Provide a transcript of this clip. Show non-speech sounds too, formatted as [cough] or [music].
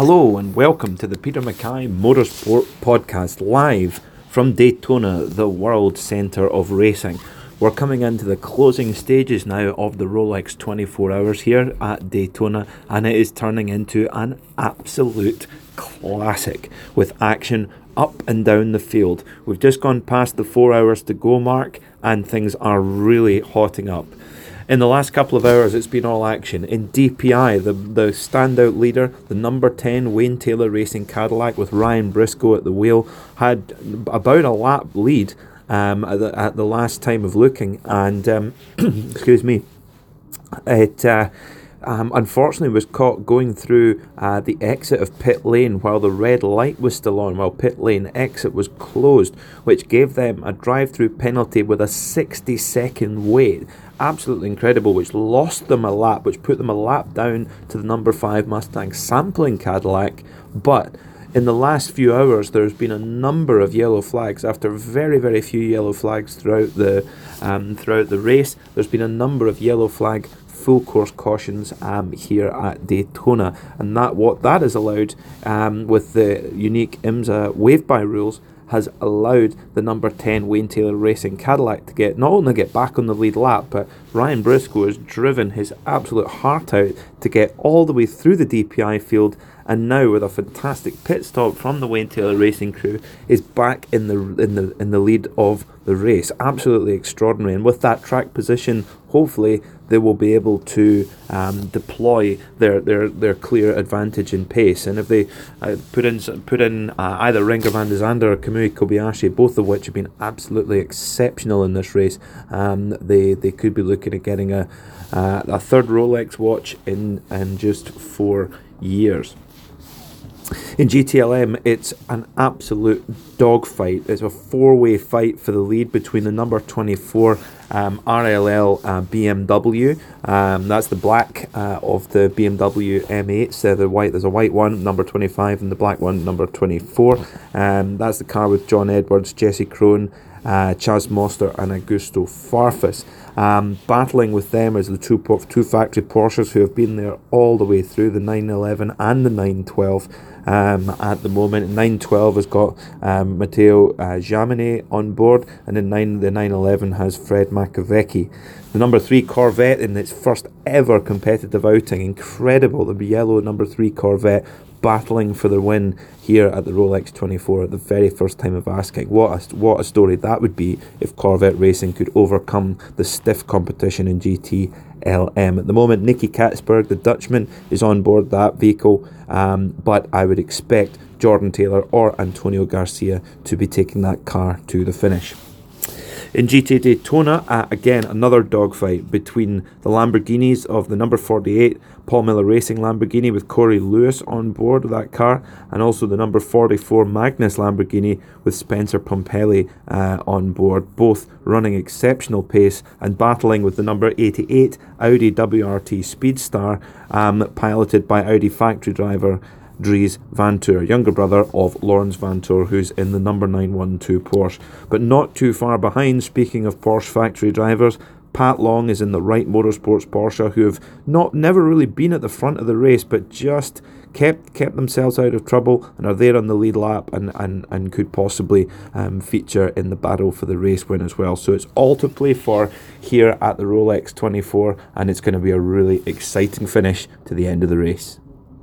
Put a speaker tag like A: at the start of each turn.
A: Hello and welcome to the Peter Mackay Motorsport Podcast live from Daytona, the world centre of racing. We're coming into the closing stages now of the Rolex 24 Hours here at Daytona, and it is turning into an absolute classic with action up and down the field. We've just gone past the four hours to go mark, and things are really hotting up. In the last couple of hours, it's been all action. In DPI, the, the standout leader, the number 10 Wayne Taylor Racing Cadillac with Ryan Briscoe at the wheel, had about a lap lead um, at, the, at the last time of looking. And, um, [coughs] excuse me, it. Uh, um, unfortunately was caught going through uh, the exit of pit lane while the red light was still on, while pit lane exit was closed, which gave them a drive through penalty with a 60 second wait. Absolutely incredible, which lost them a lap, which put them a lap down to the number 5 Mustang Sampling Cadillac. But in the last few hours, there's been a number of yellow flags. After very, very few yellow flags throughout the um, throughout the race, there's been a number of yellow flag full course cautions um, here at Daytona, and that what that has allowed um, with the unique IMSA wave by rules has allowed the number 10 Wayne Taylor Racing Cadillac to get not only get back on the lead lap, but Ryan Briscoe has driven his absolute heart out to get all the way through the DPI field. And now with a fantastic pit stop from the Wayne Taylor Racing crew is back in the in the in the lead of the race. Absolutely extraordinary, and with that track position, hopefully they will be able to um, deploy their, their their clear advantage in pace. And if they uh, put in put in uh, either Renger van der Zande or Kamui Kobayashi, both of which have been absolutely exceptional in this race, um, they they could be looking at getting a uh, a third Rolex watch in in just four years. In GTLM, it's an absolute dogfight. It's a four way fight for the lead between the number 24 um, RLL uh, BMW. Um, that's the black uh, of the BMW M8. So the white, there's a white one, number 25, and the black one, number 24. Um, that's the car with John Edwards, Jesse Krohn, uh, Chaz Mostert, and Augusto Farfus. Um, battling with them is the two, two factory Porsches who have been there all the way through the 911 and the 912 um, at the moment. 912 has got um, Matteo uh, Jaminet on board, and then 9, the 911 has Fred Makowiecki. The number 3 Corvette in its first ever competitive outing, incredible. The yellow number 3 Corvette battling for the win here at the Rolex 24 at the very first time of asking. What a, what a story that would be if Corvette Racing could overcome the stiff competition in GT LM. At the moment, Nicky Catsburg, the Dutchman, is on board that vehicle, um, but I would expect Jordan Taylor or Antonio Garcia to be taking that car to the finish. In GT Daytona, uh, again, another dogfight between the Lamborghinis of the number 48 Paul Miller Racing Lamborghini with Corey Lewis on board that car, and also the number 44 Magnus Lamborghini with Spencer Pumpelly uh, on board, both running exceptional pace and battling with the number 88 Audi WRT Speedstar, um, piloted by Audi factory driver Dries Vanthoor, younger brother of Laurens Vanthoor, who's in the number 912 Porsche. But not too far behind, speaking of Porsche factory drivers, Pat Long is in the Wright Motorsports Porsche, who have not never really been at the front of the race, but just kept kept themselves out of trouble and are there on the lead lap and, and, and could possibly um, feature in the battle for the race win as well. So it's all to play for here at the Rolex 24, and it's going to be a really exciting finish to the end of the race.